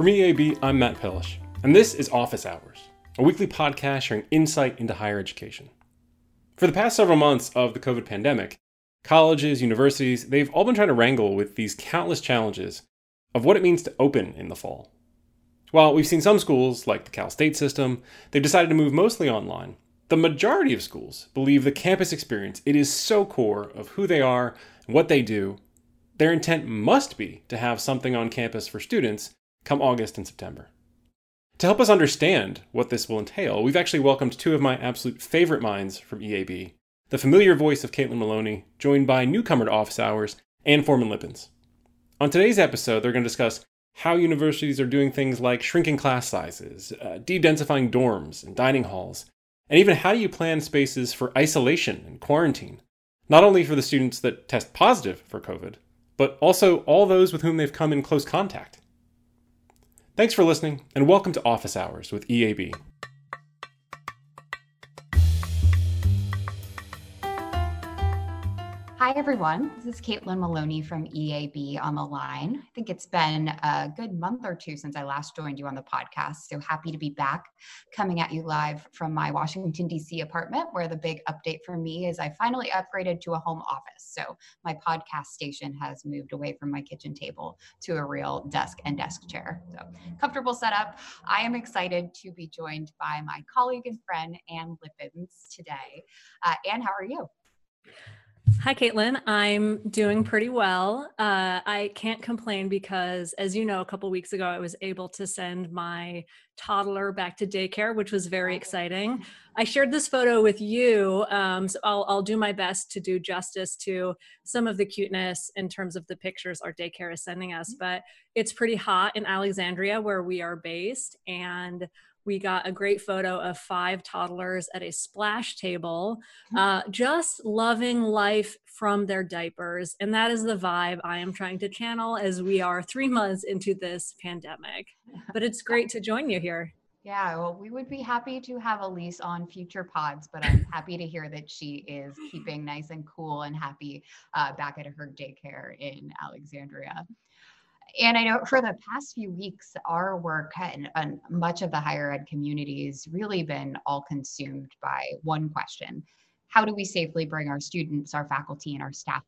From EAB, I'm Matt Pillish, and this is Office Hours, a weekly podcast sharing insight into higher education. For the past several months of the COVID pandemic, colleges, universities, they've all been trying to wrangle with these countless challenges of what it means to open in the fall. While we've seen some schools, like the Cal State system, they've decided to move mostly online, the majority of schools believe the campus experience it is so core of who they are and what they do. Their intent must be to have something on campus for students come August and September. To help us understand what this will entail, we've actually welcomed two of my absolute favorite minds from EAB the familiar voice of Caitlin Maloney, joined by newcomer to office hours, Ann Foreman Lippens. On today's episode, they're going to discuss how universities are doing things like shrinking class sizes, uh, de densifying dorms and dining halls, and even how do you plan spaces for isolation and quarantine, not only for the students that test positive for COVID, but also all those with whom they've come in close contact. Thanks for listening, and welcome to Office Hours with EAB. Hi, everyone. This is Caitlin Maloney from EAB on the line. I think it's been a good month or two since I last joined you on the podcast. So happy to be back coming at you live from my Washington, D.C. apartment, where the big update for me is I finally upgraded to a home office. So my podcast station has moved away from my kitchen table to a real desk and desk chair. So comfortable setup. I am excited to be joined by my colleague and friend, Ann Lippens, today. Uh, Ann, how are you? Hi, Caitlin. I'm doing pretty well. Uh, I can't complain because, as you know, a couple weeks ago, I was able to send my toddler back to daycare, which was very exciting. I shared this photo with you, um, so I'll, I'll do my best to do justice to some of the cuteness in terms of the pictures our daycare is sending us. But it's pretty hot in Alexandria, where we are based, and we got a great photo of five toddlers at a splash table, hmm. uh, just loving life from their diapers. And that is the vibe I am trying to channel as we are three months into this pandemic. But it's great to join you here. Yeah, well, we would be happy to have Elise on future pods, but I'm happy to hear that she is keeping nice and cool and happy uh, back at her daycare in Alexandria and I know for the past few weeks, our work and, and much of the higher ed community has really been all consumed by one question How do we safely bring our students, our faculty, and our staff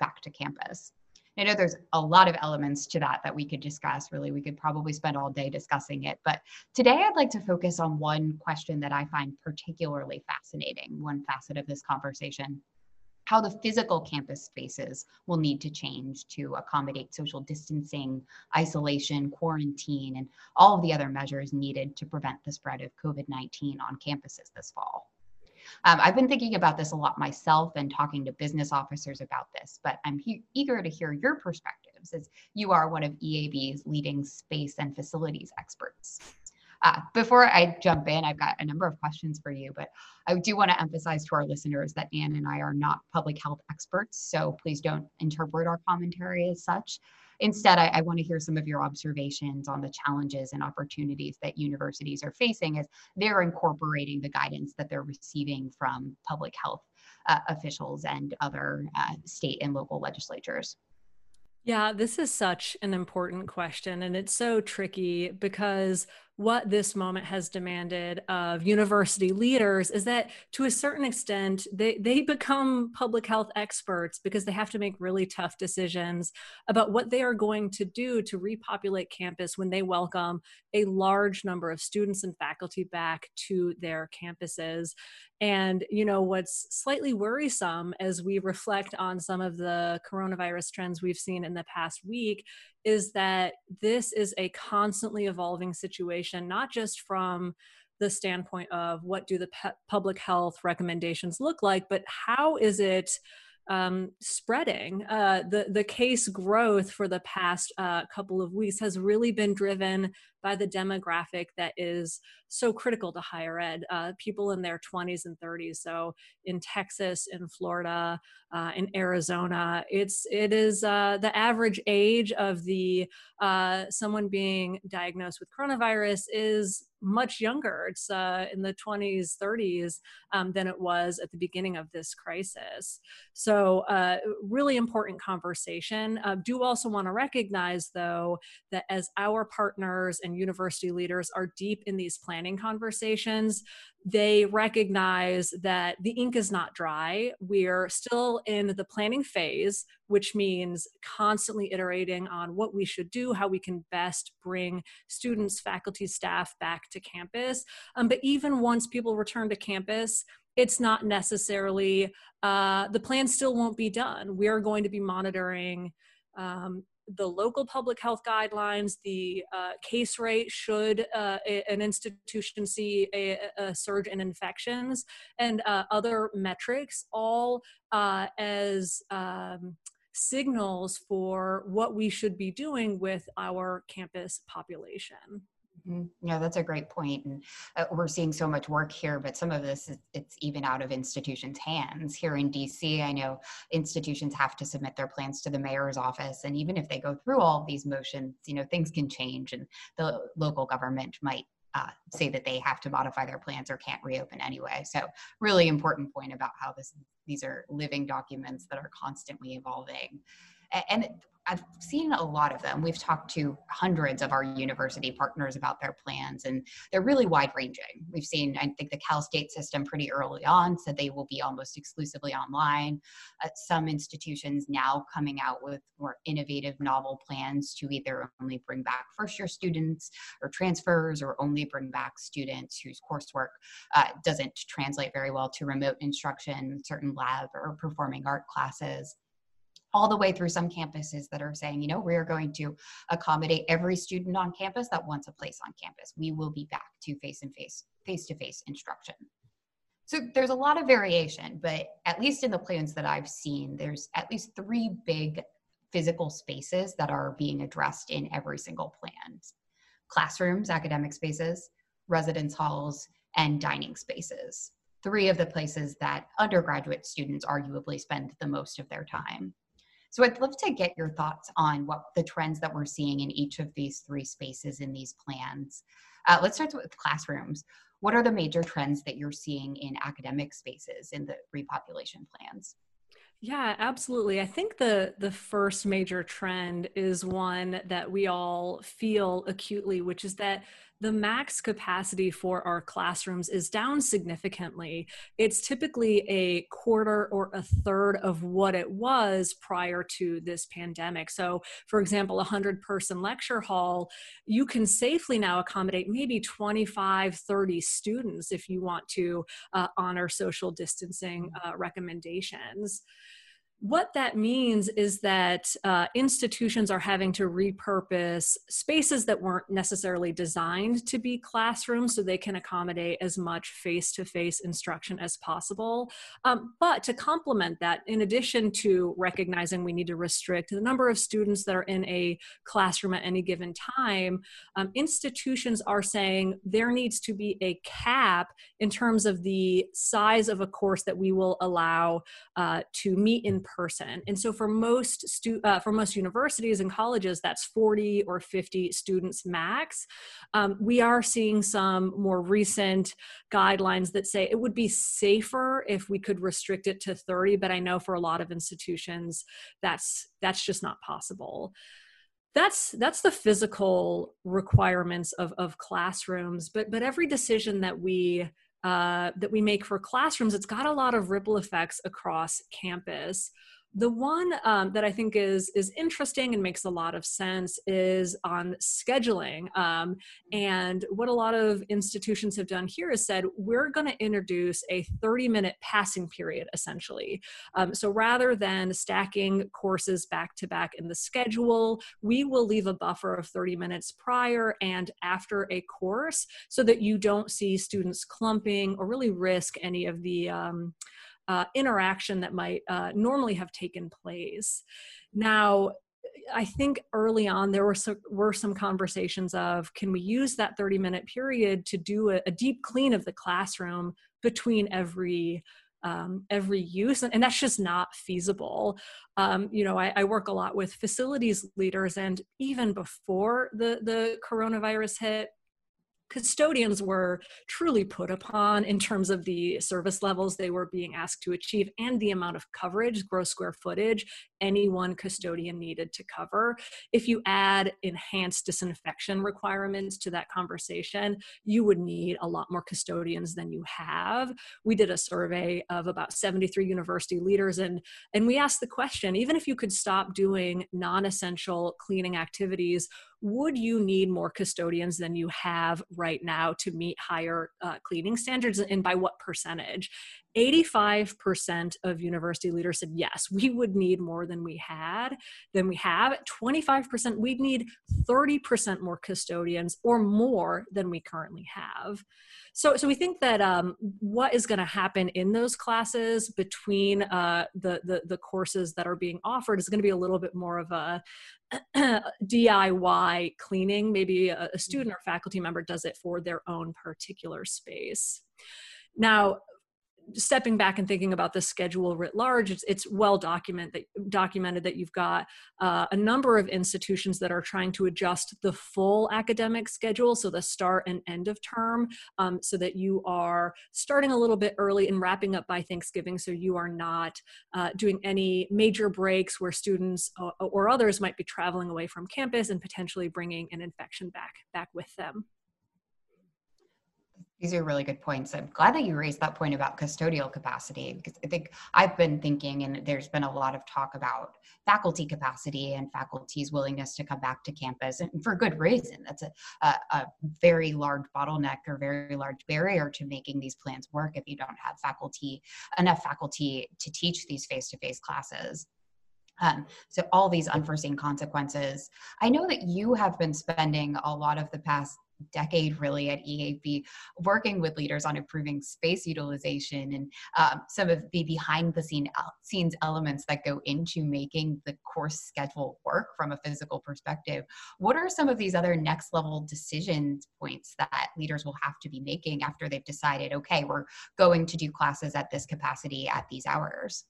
back to campus? I know there's a lot of elements to that that we could discuss. Really, we could probably spend all day discussing it. But today, I'd like to focus on one question that I find particularly fascinating, one facet of this conversation, how the physical campus spaces will need to change to accommodate social distancing, isolation, quarantine, and all of the other measures needed to prevent the spread of COVID 19 on campuses this fall. Um, I've been thinking about this a lot myself and talking to business officers about this, but I'm he- eager to hear your perspectives as you are one of EAB's leading space and facilities experts. Uh, before I jump in, I've got a number of questions for you, but I do want to emphasize to our listeners that Ann and I are not public health experts, so please don't interpret our commentary as such. Instead, I, I want to hear some of your observations on the challenges and opportunities that universities are facing as they're incorporating the guidance that they're receiving from public health uh, officials and other uh, state and local legislatures. Yeah, this is such an important question. And it's so tricky because what this moment has demanded of university leaders is that to a certain extent they, they become public health experts because they have to make really tough decisions about what they are going to do to repopulate campus when they welcome a large number of students and faculty back to their campuses. And you know what's slightly worrisome as we reflect on some of the coronavirus trends we've seen in the past week is that this is a constantly evolving situation, not just from the standpoint of what do the pe- public health recommendations look like, but how is it um, spreading? Uh, the the case growth for the past uh, couple of weeks has really been driven by the demographic that is so critical to higher ed uh, people in their 20s and 30s so in texas in florida uh, in arizona it's it is uh, the average age of the uh, someone being diagnosed with coronavirus is much younger. It's uh, in the 20s, 30s um, than it was at the beginning of this crisis. So, uh, really important conversation. Uh, do also want to recognize, though, that as our partners and university leaders are deep in these planning conversations, they recognize that the ink is not dry. We're still in the planning phase, which means constantly iterating on what we should do, how we can best bring students, faculty, staff back to campus. Um, but even once people return to campus, it's not necessarily, uh, the plan still won't be done. We're going to be monitoring um, the local public health guidelines, the uh, case rate should uh, an institution see a, a, surge in infections, and uh, other metrics, all uh, as um, signals for what we should be doing with our campus population. Mm-hmm. Yeah, that's a great point. And uh, we're seeing so much work here, but some of this is, it's even out of institutions' hands. Here in DC, I know institutions have to submit their plans to the mayor's office, and even if they go through all these motions, you know, things can change, and the local government might uh, say that they have to modify their plans or can't reopen anyway. So, really important point about how this these are living documents that are constantly evolving. And I've seen a lot of them. We've talked to hundreds of our university partners about their plans, and they're really wide ranging. We've seen, I think, the Cal State system pretty early on said they will be almost exclusively online. Uh, some institutions now coming out with more innovative, novel plans to either only bring back first year students or transfers, or only bring back students whose coursework uh, doesn't translate very well to remote instruction, certain lab or performing art classes all the way through some campuses that are saying, you know, we are going to accommodate every student on campus that wants a place on campus. We will be back to face and face, face to face instruction. So there's a lot of variation, but at least in the plans that I've seen, there's at least three big physical spaces that are being addressed in every single plan classrooms, academic spaces, residence halls, and dining spaces. Three of the places that undergraduate students arguably spend the most of their time. So I'd love to get your thoughts on what the trends that we're seeing in each of these three spaces in these plans. Uh, let's start with classrooms. What are the major trends that you're seeing in academic spaces in the repopulation plans? Yeah, absolutely. I think the the first major trend is one that we all feel acutely, which is that the max capacity for our classrooms is down significantly. It's typically a quarter or a third of what it was prior to this pandemic. So, for example, a 100 person lecture hall, you can safely now accommodate maybe 25, 30 students if you want to uh, honor social distancing uh, recommendations what that means is that uh, institutions are having to repurpose spaces that weren't necessarily designed to be classrooms so they can accommodate as much face to face instruction as possible. Um, but to complement that, in addition to recognizing we need to restrict the number of students that are in a classroom at any given time, um, institutions are saying there needs to be a cap in terms of the size of a course that we will allow uh, to meet in person. And so for most stu- uh, for most universities and colleges, that's 40 or 50 students max. Um, we are seeing some more recent guidelines that say it would be safer if we could restrict it to 30, but I know for a lot of institutions that's that's just not possible that's that's the physical requirements of, of classrooms but but every decision that we uh, that we make for classrooms, it's got a lot of ripple effects across campus. The one um, that I think is is interesting and makes a lot of sense is on scheduling. Um, and what a lot of institutions have done here is said we're going to introduce a 30 minute passing period essentially. Um, so rather than stacking courses back to back in the schedule, we will leave a buffer of 30 minutes prior and after a course so that you don't see students clumping or really risk any of the um, uh, interaction that might uh, normally have taken place. Now, I think early on there were some, were some conversations of can we use that 30 minute period to do a, a deep clean of the classroom between every um, every use and, and, that's just not feasible um, you know I, I, work a lot with facilities leaders and even before the the coronavirus hit custodians were truly put upon in terms of the service levels they were being asked to achieve and the amount of coverage, gross square footage, any one custodian needed to cover. If you add enhanced disinfection requirements to that conversation, you would need a lot more custodians than you have. We did a survey of about 73 university leaders and and we asked the question, even if you could stop doing non-essential cleaning activities, would you need more custodians than you have right now to meet higher uh, cleaning standards and by what percentage 85% of university leaders said yes we would need more than we had than we have 25% we'd need 30% more custodians or more than we currently have so so we think that um, what is going to happen in those classes between uh, the, the the courses that are being offered is going to be a little bit more of a DIY cleaning. Maybe a, a student or faculty member does it for their own particular space. Now, stepping back and thinking about the schedule writ large, it's, it's well document that, documented that you've got uh, a number of institutions that are trying to adjust the full academic schedule, so the start and end of term, um, so that you are starting a little bit early and wrapping up by Thanksgiving, so you are not uh, doing any major breaks where students or, uh, or others might be traveling away from campus and potentially bringing an infection back back with them. These are really good points. I'm glad that you raised that point about custodial capacity because I think I've been thinking, and there's been a lot of talk about faculty capacity and faculty's willingness to come back to campus, and for good reason. That's a, a, a very large bottleneck or very large barrier to making these plans work if you don't have faculty, enough faculty to teach these face to face classes. Um, so all these unforeseen consequences. I know that you have been spending a lot of the past decade really at EAB working with leaders on improving space utilization and um, some of the behind the scene scenes elements that go into making the course schedule work from a physical perspective. What are some of these other next level decision points that leaders will have to be making after they've decided okay we're going to do classes at this capacity at these hours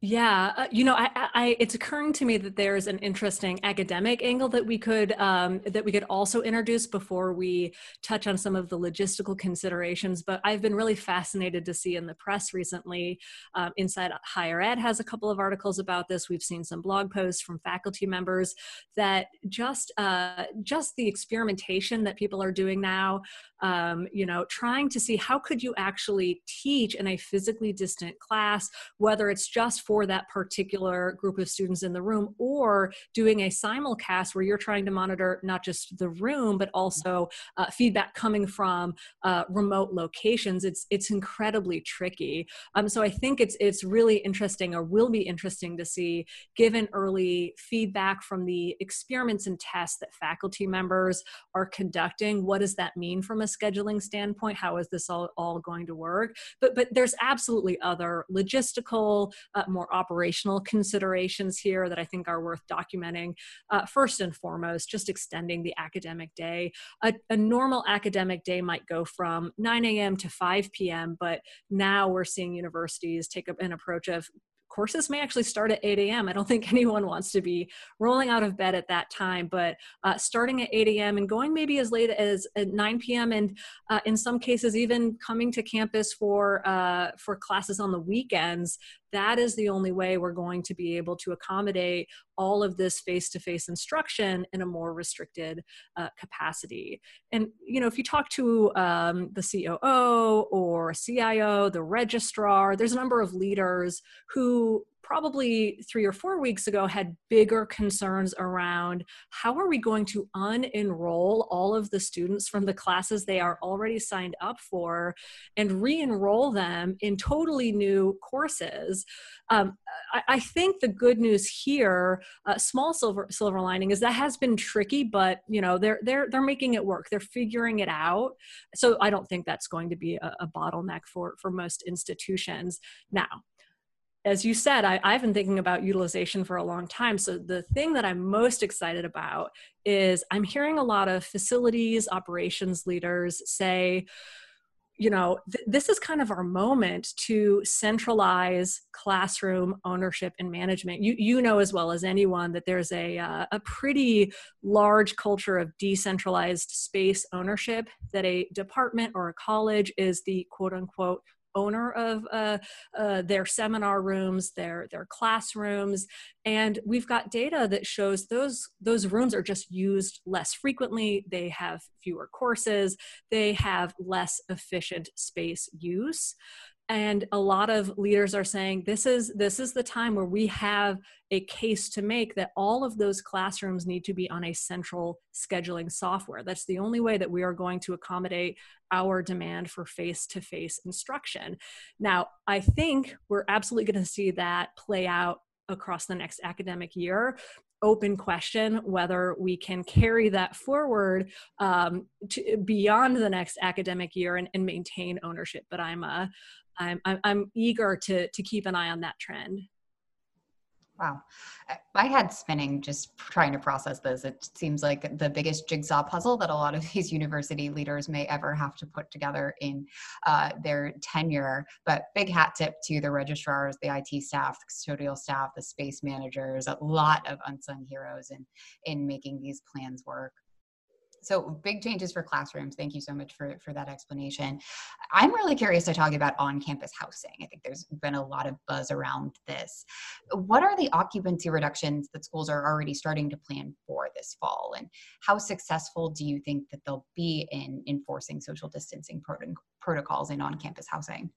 yeah, uh, you know, I, I, it's occurring to me that there's an interesting academic angle that we could um, that we could also introduce before we touch on some of the logistical considerations. But I've been really fascinated to see in the press recently. Um, Inside Higher Ed has a couple of articles about this. We've seen some blog posts from faculty members that just uh, just the experimentation that people are doing now. Um, you know, trying to see how could you actually teach in a physically distant class, whether it's just for that particular group of students in the room or doing a simulcast where you're trying to monitor not just the room but also uh, feedback coming from uh, remote locations. It's it's incredibly tricky. Um, so i think it's it's really interesting or will be interesting to see given early feedback from the experiments and tests that faculty members are conducting what does that mean from a scheduling standpoint? How is this all, all going to work? But but there's absolutely other logistical uh, more operational considerations here that I think are worth documenting. Uh, first and foremost, just extending the academic day. A, a normal academic day might go from 9 a.m. to 5 p.m., but now we're seeing universities take an approach of courses may actually start at 8 a.m. I don't think anyone wants to be rolling out of bed at that time, but uh, starting at 8 a.m. and going maybe as late as 9 p.m. and uh, in some cases even coming to campus for uh, for classes on the weekends that is the only way we're going to be able to accommodate all of this face-to-face instruction in a more restricted uh, capacity. And you know if you talk to um, the coo or cio the registrar there's a number of leaders who probably three or four weeks ago had bigger concerns around how are we going to unenroll all of the students from the classes they are already signed up for and re-enroll them in totally new courses. Um, I, I, think the good news here uh, small silver silver lining is that has been tricky but you know they're they're they're making it work. They're figuring it out. So i don't think that's going to be a, a bottleneck for for most institutions. Now as you said, I, I've been thinking about utilization for a long time. So the thing that I'm most excited about is I'm hearing a lot of facilities operations leaders say, you know, th- this is kind of our moment to centralize classroom ownership and management. You you know as well as anyone that there's a uh, a pretty large culture of decentralized space ownership that a department or a college is the quote unquote owner of uh, uh, their seminar rooms, their their classrooms, and we've got data that shows those those rooms are just used less frequently. They have fewer courses. They have less efficient space use and a lot of leaders are saying this is this is the time where we have a case to make that all of those classrooms need to be on a central scheduling software. That's the only way that we are going to accommodate our demand for face-to-face instruction. Now i think we're absolutely going to see that play out across the next academic year. Open question whether we can carry that forward um, to, beyond the next academic year and, and maintain ownership. But I'm uh, I'm, I'm, eager to, to keep an eye on that trend. Wow. My head spinning just trying to process this. It seems like the biggest jigsaw puzzle that a lot of these university leaders may ever have to put together in uh, their tenure. But big hat tip to the registrars, the IT staff, the custodial staff, the space managers, a lot of unsung heroes in, in making these plans work. So big changes for classrooms. Thank you so much for, for that explanation. I'm really curious to talk about on-campus housing. I think there's been a lot of buzz around this. What are the occupancy reductions that schools are already starting to plan for this fall? And how successful do you think that they'll be in enforcing social distancing protocols in on-campus housing?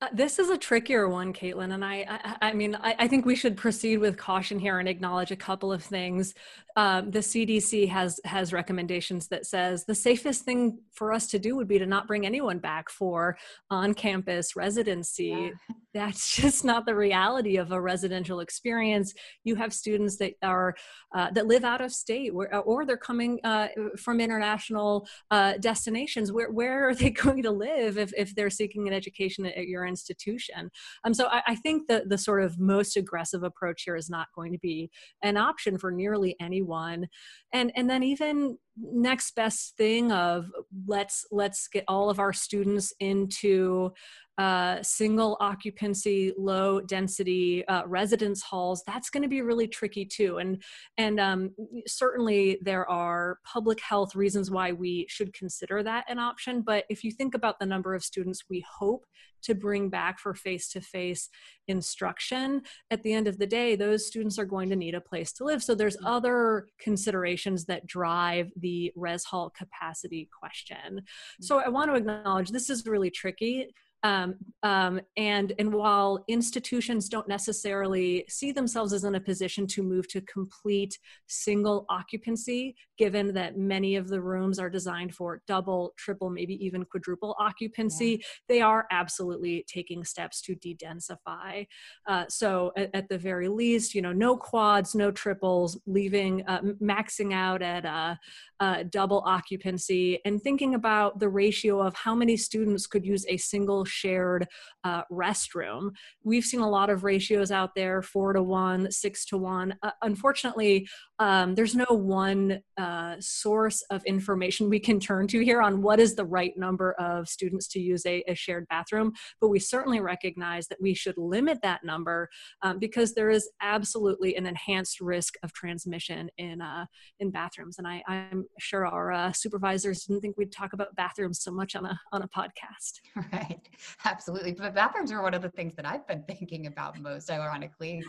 Uh, this is a trickier one, Caitlin, and I, I, I mean, I, I, think we should proceed with caution here and acknowledge a couple of things. Um, the CDC has has recommendations that says the safest thing for us to do would be to not bring anyone back for on-campus residency. Yeah. That's just not the reality of a residential experience. You have students that are uh, that live out of state, where, or they're coming uh, from international uh, destinations. Where where are they going to live if if they're seeking an education at your institution. Um, so I, I think that the sort of most aggressive approach here is not going to be an option for nearly anyone. And and then even next best thing of let's let's get all of our students into uh, single occupancy, low density uh, residence halls, that's going to be really tricky too. And and um, certainly there are public health reasons why we should consider that an option. But if you think about the number of students we hope to bring back for face to face instruction, at the end of the day, those students are going to need a place to live. So there's mm-hmm. other considerations that drive the res hall capacity question. So I want to acknowledge this is really tricky um, um, and and while institutions don't necessarily see themselves as in a position to move to complete single occupancy, given that many of the rooms are designed for double, triple, maybe even quadruple occupancy, yeah. they are absolutely taking steps to de-densify. Uh, so at, at, the very least, you know, no quads, no triples, leaving uh, maxing out at uh, uh, double occupancy, and thinking about the ratio of how many students could use a single shared uh, restroom. We've seen a lot of ratios out there four to one, six to one. Uh, unfortunately, um, there's no one uh, source of information we can turn to here on what is the right number of students to use a, a shared bathroom, but we certainly recognize that we should limit that number um, because there is absolutely an enhanced risk of transmission in uh, in bathrooms. And I, am sure our uh, supervisors didn't think we'd talk about bathrooms so much on a on a podcast. Right, absolutely. But bathrooms are one of the things that I've been thinking about most. Ironically,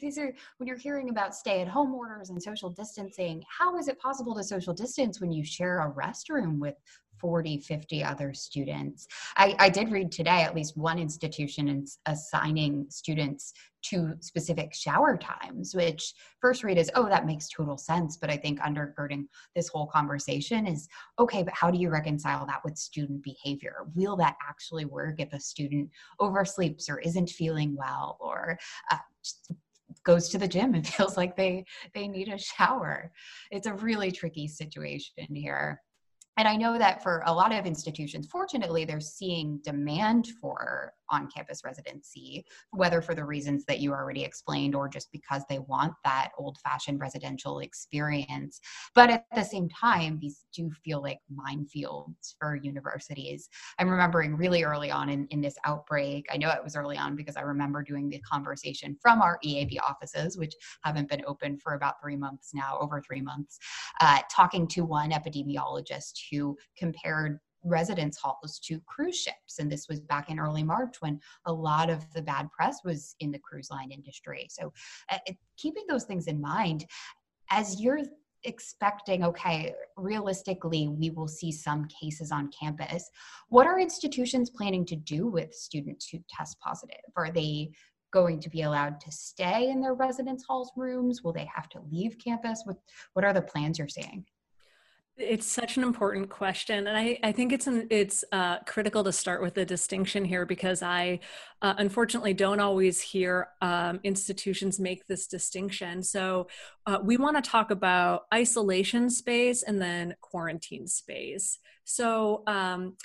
these are when you're hearing about stay-at-home orders and social distancing. How is it possible to social distance when you share a restroom with 40, 50 other students. I, I, did read today at least one institution is assigning students to specific shower times, which first read is, oh, that makes total sense. But I think undergirding this whole conversation is, okay, but how do you reconcile that with student behavior? Will that actually work if a student oversleeps or isn't feeling well or uh, goes to the gym and feels like they they need a shower. It's a really tricky situation here. And I know that for a lot of institutions, fortunately, they're seeing demand for on campus residency, whether for the reasons that you already explained or just because they want that old fashioned residential experience. But at the same time, these do feel like minefields for universities. I'm remembering really early on in, in this outbreak, I know it was early on because I remember doing the conversation from our EAB offices, which haven't been open for about three months now, over three months, uh, talking to one epidemiologist who compared residence halls to cruise ships. And this was back in early March when a lot of the bad press was in the cruise line industry. So, uh, keeping those things in mind, as you're expecting, okay, realistically, we will see some cases on campus. What are institutions planning to do with students who test positive? Are they going to be allowed to stay in their residence halls rooms? Will they have to leave campus? What, what are the plans you're seeing? It's such an important question, and I, I think it's an, it's uh, critical to start with the distinction here because I uh, unfortunately don't always hear um, institutions make this distinction. So uh, we want to talk about isolation space and then quarantine space. So um,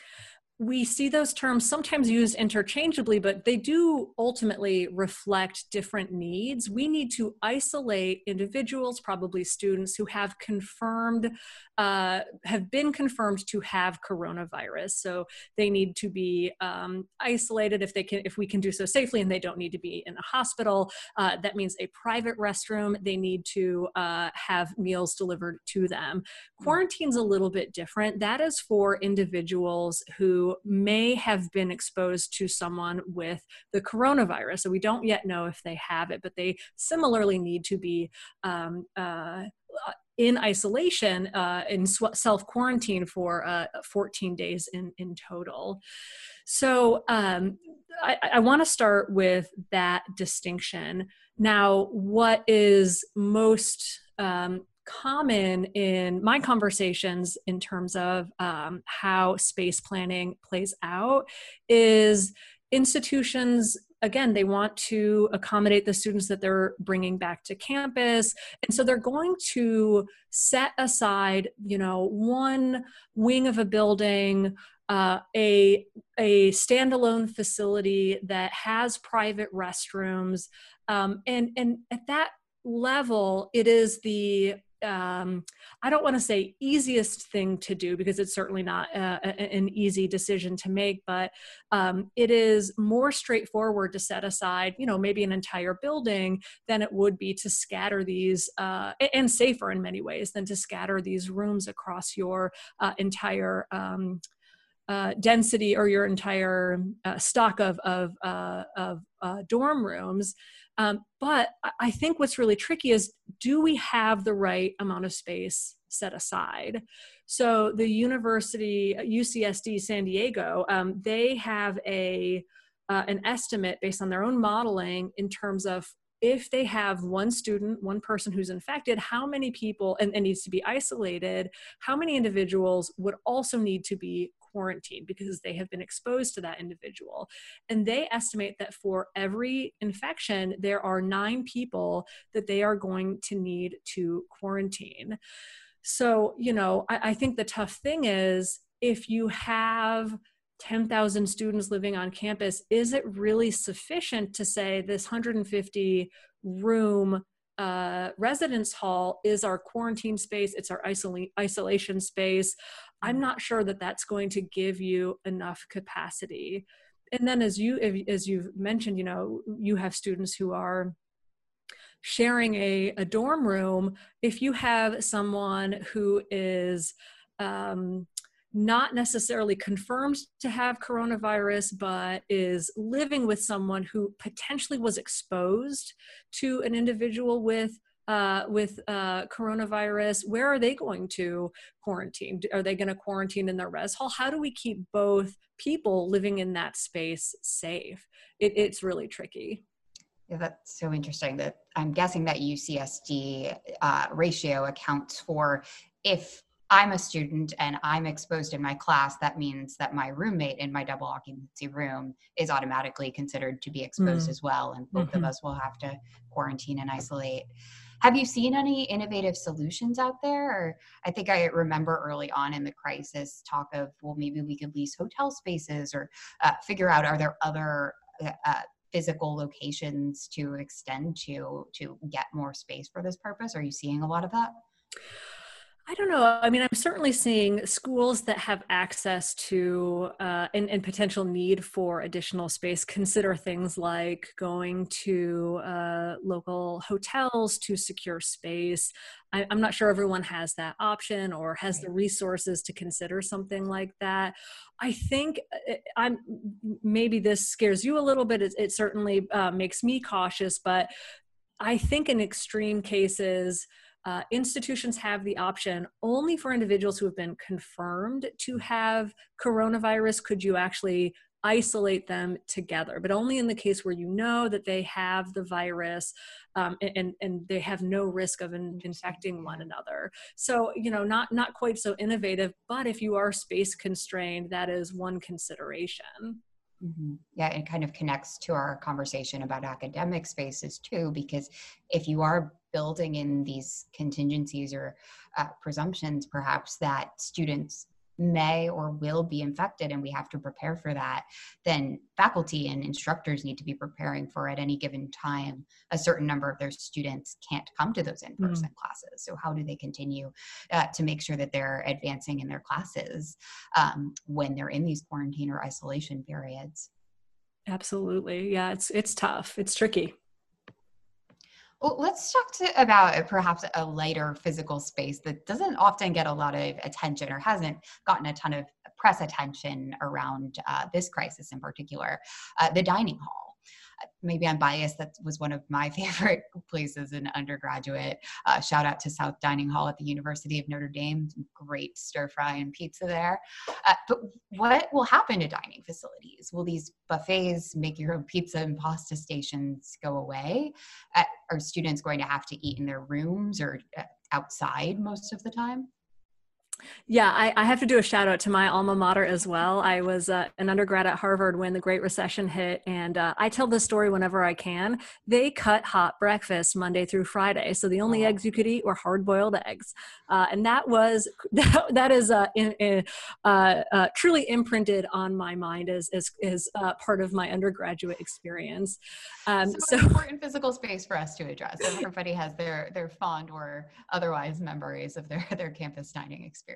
we see those terms sometimes used interchangeably, but they do ultimately reflect different needs. We need to isolate individuals, probably students who have confirmed, uh, have been confirmed to have coronavirus. So they need to be um, isolated if they can, if we can do so safely, and they don't need to be in a hospital. Uh, that means a private restroom. They need to uh, have meals delivered to them. Quarantine's a little bit different. That is for individuals who may have been exposed to someone with the coronavirus. So we don't yet know if they have it, but they similarly need to be um, uh, in isolation uh, in self quarantine for uh, 14 days in, in total. So um, I, I want to start with that distinction. Now, what is most um, common in my conversations in terms of um, how space planning plays out is institutions again they want to accommodate the students that they're bringing back to campus. And so they're going to set aside you know one wing of a building uh, a a standalone facility that has private restrooms. Um, and and at that level it is the um, I don't want to say easiest thing to do because it's certainly not uh, an easy decision to make, but um, it is more straightforward to set aside, you know, maybe an entire building than it would be to scatter these, uh, and safer in many ways than to scatter these rooms across your uh, entire. Um, uh, density or your entire uh, stock of of, uh, of uh, dorm rooms. Um, but I think what's really tricky is do we have the right amount of space set aside? So the university, UCSD San Diego, um, they have a uh, an estimate based on their own modeling in terms of if they have one student, one person who's infected, how many people and, and, needs to be isolated, how many individuals would also need to be quarantined because they have been exposed to that individual. And they estimate that for every infection, there are nine people that they are going to need to quarantine. So, you know, I, I think the tough thing is if you have 10,000 students living on campus, is it really sufficient to say this 150 room uh, residence hall is our quarantine space, it's our isola- isolation space? I'm not sure that that's going to give you enough capacity. And then, as you as you've mentioned, you know, you have students who are sharing a, a dorm room. If you have someone who is um, not necessarily confirmed to have coronavirus, but is living with someone who potentially was exposed to an individual with uh, with uh, coronavirus, where are they going to quarantine? Are they going to quarantine in their res hall? How do we keep both people living in that space safe? It, it's really tricky. Yeah, that's so interesting. That I'm guessing that UCSD uh, ratio accounts for if I'm a student and I'm exposed in my class, that means that my roommate in my double occupancy room is automatically considered to be exposed mm. as well. And both mm-hmm. of us will have to quarantine and isolate. Have you seen any innovative solutions out there? Or I think I remember early on in the crisis talk of, well, maybe we could lease hotel spaces or uh, figure out are there other uh, uh physical locations to extend to to get more space for this purpose? Are you seeing a lot of that? I don't know. I mean, I'm certainly seeing schools that have access to uh, and, and, potential need for additional space consider things like going to uh, local hotels to secure space. I, am not sure everyone has that option or has the resources to consider something like that. I think uh, I'm maybe this scares you a little bit. It, it certainly uh, makes me cautious, but I think in extreme cases uh, institutions have the option only for individuals who have been confirmed to have coronavirus. Could you actually isolate them together? But only in the case where you know that they have the virus um, and, and they have no risk of in, infecting one another. So you know not not quite so innovative but if you are space constrained that is one consideration Mm-hmm. Yeah, it kind of connects to our conversation about academic spaces too, because if you are building in these contingencies or uh, presumptions, perhaps that students may or will be infected and we have to prepare for that, then faculty and instructors need to be preparing for at any given time a certain number of their students can't come to those in-person mm classes. So how do they continue uh, to make sure that they're advancing in their classes um, when they're in these quarantine or isolation periods? Absolutely. Yeah, it's it's tough. It's tricky. Well, let's talk to, about perhaps a lighter physical space that doesn't often get a lot of attention or hasn't gotten a ton of press attention around uh, this crisis in particular uh, the dining hall maybe I'm biased. That was one of my favorite places in undergraduate. Uh, shout out to South Dining Hall at the University of Notre Dame. Great stir fry and pizza there. Uh, but what will happen to dining facilities? Will these buffets, make your own pizza and pasta stations go away? Uh, are students going to have to eat in their rooms or uh, outside most of the time? Yeah, I, I, have to do a shout out to my alma mater as well. I was uh, an undergrad at Harvard when the Great Recession hit, and uh, I tell this story whenever I can. They cut hot breakfast Monday through Friday, so the only eggs you could eat were hard boiled eggs, uh, and that was that, that is uh, in, in, uh, uh, truly imprinted on my mind as as, as part of my undergraduate experience. Um, so, so important physical space for us to address. Everybody has their their fond or otherwise memories of their their campus dining experience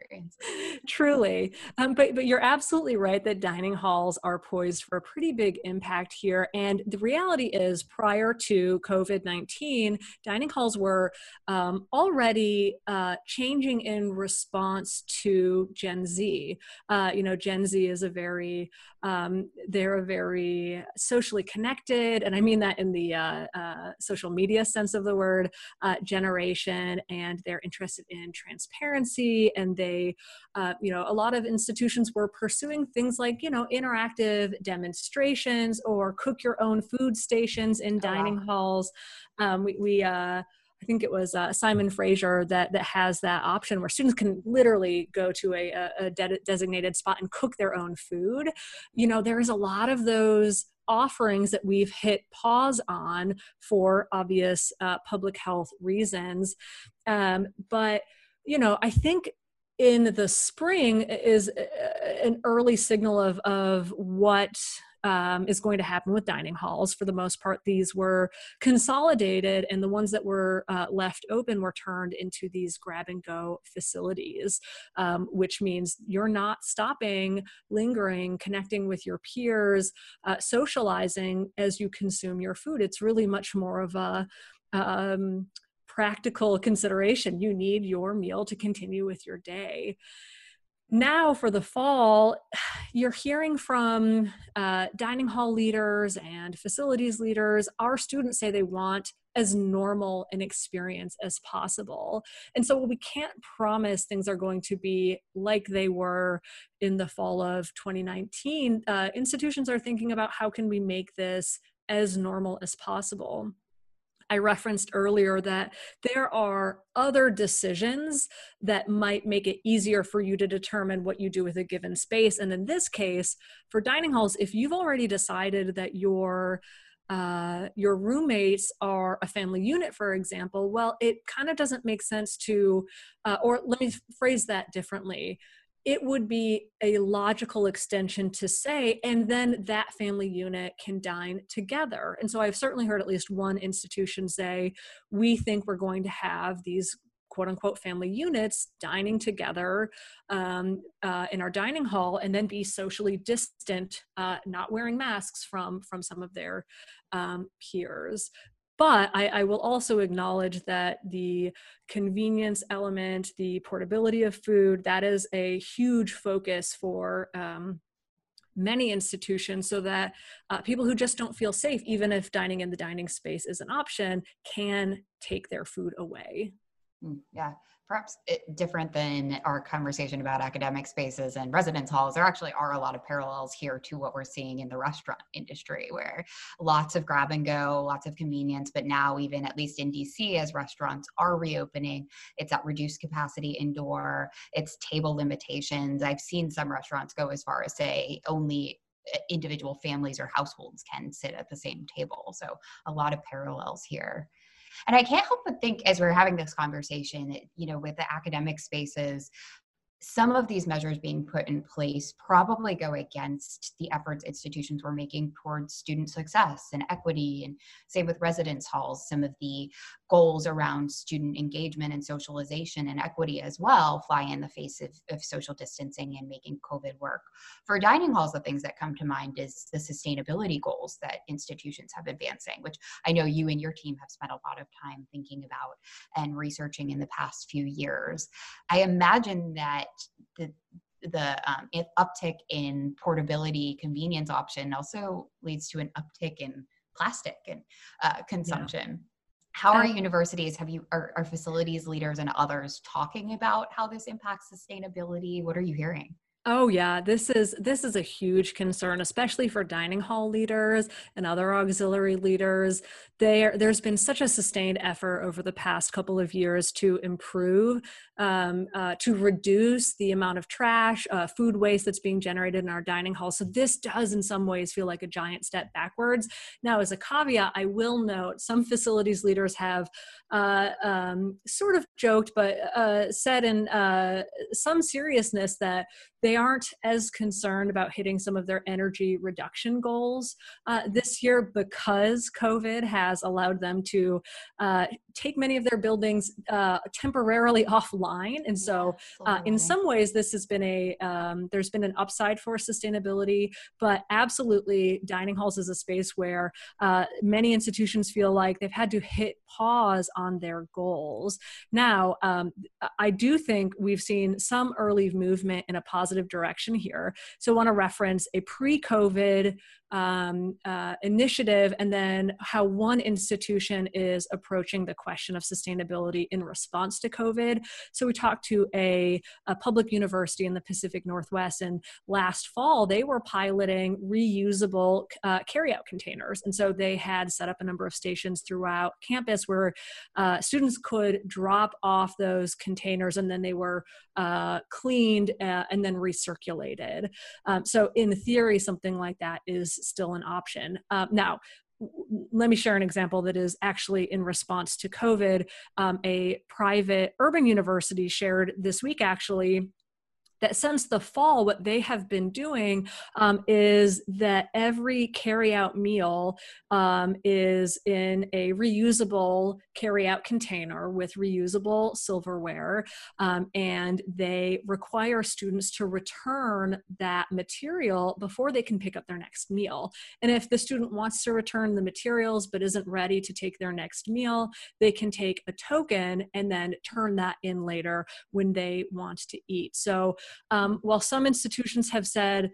Truly. Um, but, but you're absolutely right that dining halls are poised for a pretty big impact here. And the reality is, prior to COVID 19, dining halls were um, already uh, changing in response to Gen Z. Uh, you know, Gen Z is a very, um, they're a very socially connected, and I mean that in the uh, uh social media sense of the word, uh, generation, and they're interested in transparency and they uh, you know a lot of institutions were pursuing things like you know interactive demonstrations or cook your own food stations in dining oh, wow. halls um, we, we uh, I think it was uh, Simon Fraser that that has that option where students can literally go to a, a de- designated spot and cook their own food. You know, there is a lot of those offerings that we've hit pause on for obvious uh, public health reasons, um, but you know, I think in the spring is an early signal of of what um, is going to happen with dining halls. For the most part, these were consolidated, and the ones that were uh, left open were turned into these grab and go facilities, um, which means you're not stopping, lingering, connecting with your peers, uh, socializing as you consume your food. It's really much more of a um, practical consideration. You need your meal to continue with your day. Now, for the fall, you're hearing from uh, dining hall leaders and facilities leaders. Our students say they want as normal an experience as possible. And so we can't promise things are going to be like they were in the fall of 2019. Uh, institutions are thinking about how can we make this as normal as possible. I referenced earlier that there are other decisions that might make it easier for you to determine what you do with a given space. And in this case, for dining halls, if you've already decided that you're uh, your roommates are a family unit, for example, well, it kind of doesn't make sense to, uh, or let me phrase that differently. It would be a logical extension to say, and then that family unit can dine together. And so I've certainly heard at least one institution say, we think we're going to have these quote unquote family units dining together um, uh, in our dining hall and then be socially distant, uh, not wearing masks from, from some of their um, peers. But I, I, will also acknowledge that the convenience element, the portability of food, that is a huge focus for um, many institutions so that uh, people who just don't feel safe, even if dining in the dining space is an option, can take their food away. Mm, yeah, perhaps different than our conversation about academic spaces and residence halls. There actually are a lot of parallels here to what we're seeing in the restaurant industry, where lots of grab and go, lots of convenience. But now, even at least in DC, as restaurants are reopening, it's at reduced capacity indoor, it's table limitations. I've seen some restaurants go as far as say only eh, individual families or households can sit at the same table. So, a lot of parallels here. And I can't help but think as we're having this conversation, you know, with the academic spaces, some of these measures being put in place probably go against the efforts institutions were making towards student success and equity. And say with residence halls some of the goals around student engagement and socialization and equity as well fly in the face of, of social distancing and making covid work. For dining halls the things that come to mind is the sustainability goals that institutions have advancing which i know you and your team have spent a lot of time thinking about and researching in the past few years. I imagine that the the um, uptick in portability convenience option also leads to an uptick in plastic and uh, consumption. Yeah. How are universities, have you, are, are facilities leaders and others talking about how this impacts sustainability? What are you hearing? Oh yeah, this is this is a huge concern, especially for dining hall leaders and other auxiliary leaders. There, there's been such a sustained effort over the past couple of years to improve, um, uh, to reduce the amount of trash, uh, food waste that's being generated in our dining hall. So this does, in some ways, feel like a giant step backwards. Now, as a caveat, I will note some facilities leaders have uh, um, sort of joked, but uh, said in uh, some seriousness that they aren't as concerned about hitting some of their energy reduction goals uh, this year because COVID has allowed them to uh, take many of their buildings uh, temporarily offline. And so, uh, in some ways, this has been a um, there's been an upside for sustainability, but absolutely, dining halls is a space where uh, many institutions feel like they've had to hit pause on their goals. Now, um, I do think we've seen some early movement in a positive direction here. So, I want to reference a pre-COVID um, uh, initiative and then how one institution is approaching the question of sustainability in response to COVID. So we talked to a, a public university in the Pacific Northwest, and last fall they were piloting reusable uh, carryout containers. And so they had set up a number of stations throughout campus where uh, students could drop off those containers and then they were uh, cleaned uh, and then recirculated. Um, so in theory, something like that is still an option. Um, now, let me share an example that is actually in response to COVID. Um, a private urban university shared this week actually that since the fall, what they have been doing um, is that every carry-out meal um, is in a reusable carry-out container with reusable silverware, um, and they require students to return that material before they can pick up their next meal. And if the student wants to return the materials but isn't ready to take their next meal, they can take a token and then turn that in later when they want to eat. So um, while some institutions have said,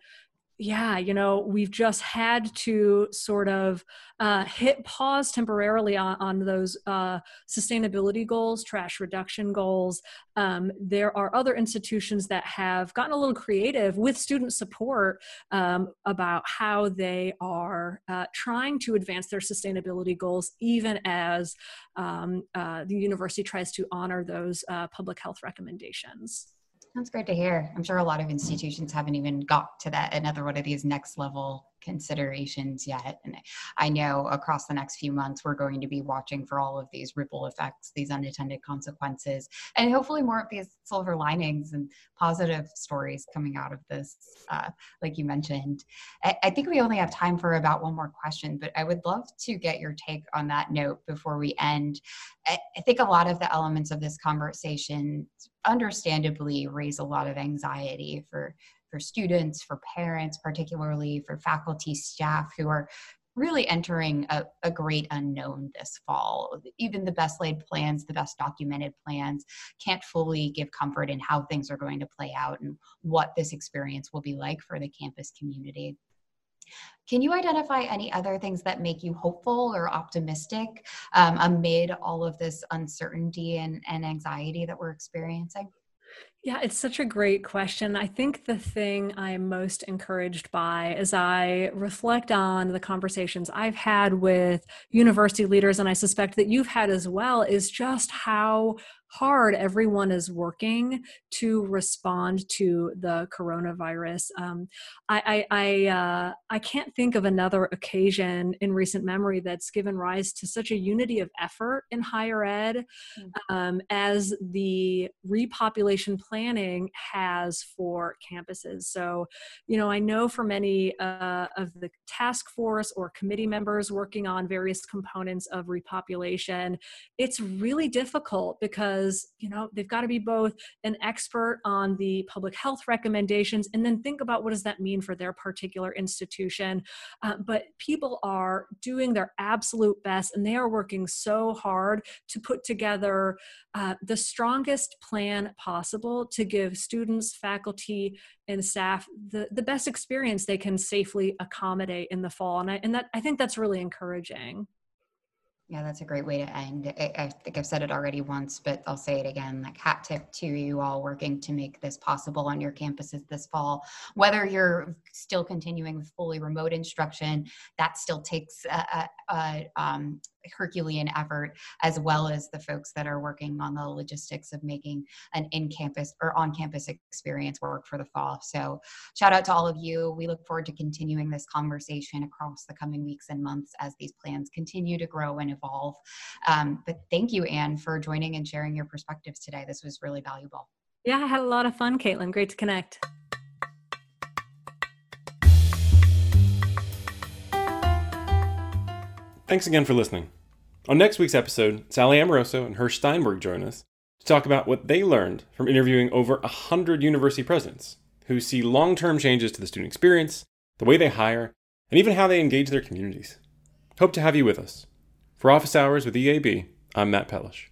yeah, you know, we've just had to sort of uh, hit pause temporarily on, on those uh, sustainability goals, trash reduction goals. Um, there are other institutions that have gotten a little creative with student support um, about how they are uh, trying to advance their sustainability goals, even as um, uh, the university tries to honor those uh, public health recommendations. That's great to hear. I'm sure a lot of institutions haven't even got to that another one of these next level considerations yet. And I know across the next few months, we're going to be watching for all of these ripple effects, these unintended consequences, and hopefully more of these silver linings and positive stories coming out of this, uh, like you mentioned. I, I think we only have time for about one more question, but I would love to get your take on that note before we end. I, I think a lot of the elements of this conversation understandably raise a lot of anxiety for for students, for parents, particularly for faculty, staff who are really entering a, a, great unknown this fall. Even the best laid plans, the best documented plans, can't fully give comfort in how things are going to play out and what this experience will be like for the campus community. Can you identify any other things that make you hopeful or optimistic um, amid all of this uncertainty and, and anxiety that we're experiencing? Yeah, it's such a great question. I think the thing I am most encouraged by as I reflect on the conversations I've had with university leaders, and I suspect that you've had as well, is just how hard everyone is working to respond to the coronavirus. Um, I I I, uh, I, can't think of another occasion in recent memory that's given rise to such a unity of effort in higher ed mm. um, as the repopulation planning has for campuses. So, you know, I know for many uh, of the task force or committee members working on various components of repopulation, it's really difficult because you know they've got to be both an expert on the public health recommendations and then think about what does that mean for their particular institution uh, but people are doing their absolute best and they are working so hard to put together uh, the strongest plan to give students faculty and staff the, the best experience they can safely accommodate in the fall and I, and that I think that's really encouraging. Yeah, that's a great way to end. I, I, think I've said it already once, but I'll say it again. Like hat tip to you all working to make this possible on your campuses this fall. Whether you're still continuing with fully remote instruction, that still takes a, a, a um, Herculean effort, as well as the folks that are working on the logistics of making an in campus or on campus experience work for the fall. So, shout out to all of you. We look forward to continuing this conversation across the coming weeks and months as these plans continue to grow and evolve. Um, but thank you, Ann, for joining and sharing your perspectives today. This was really valuable. Yeah, I had a lot of fun, Caitlin. Great to connect. Thanks again for listening. On next week's episode, Sally Amoroso and Hirsch Steinberg join us to talk about what they learned from interviewing over 100 university presidents who see long term changes to the student experience, the way they hire, and even how they engage their communities. Hope to have you with us. For Office Hours with EAB, I'm Matt Pellish.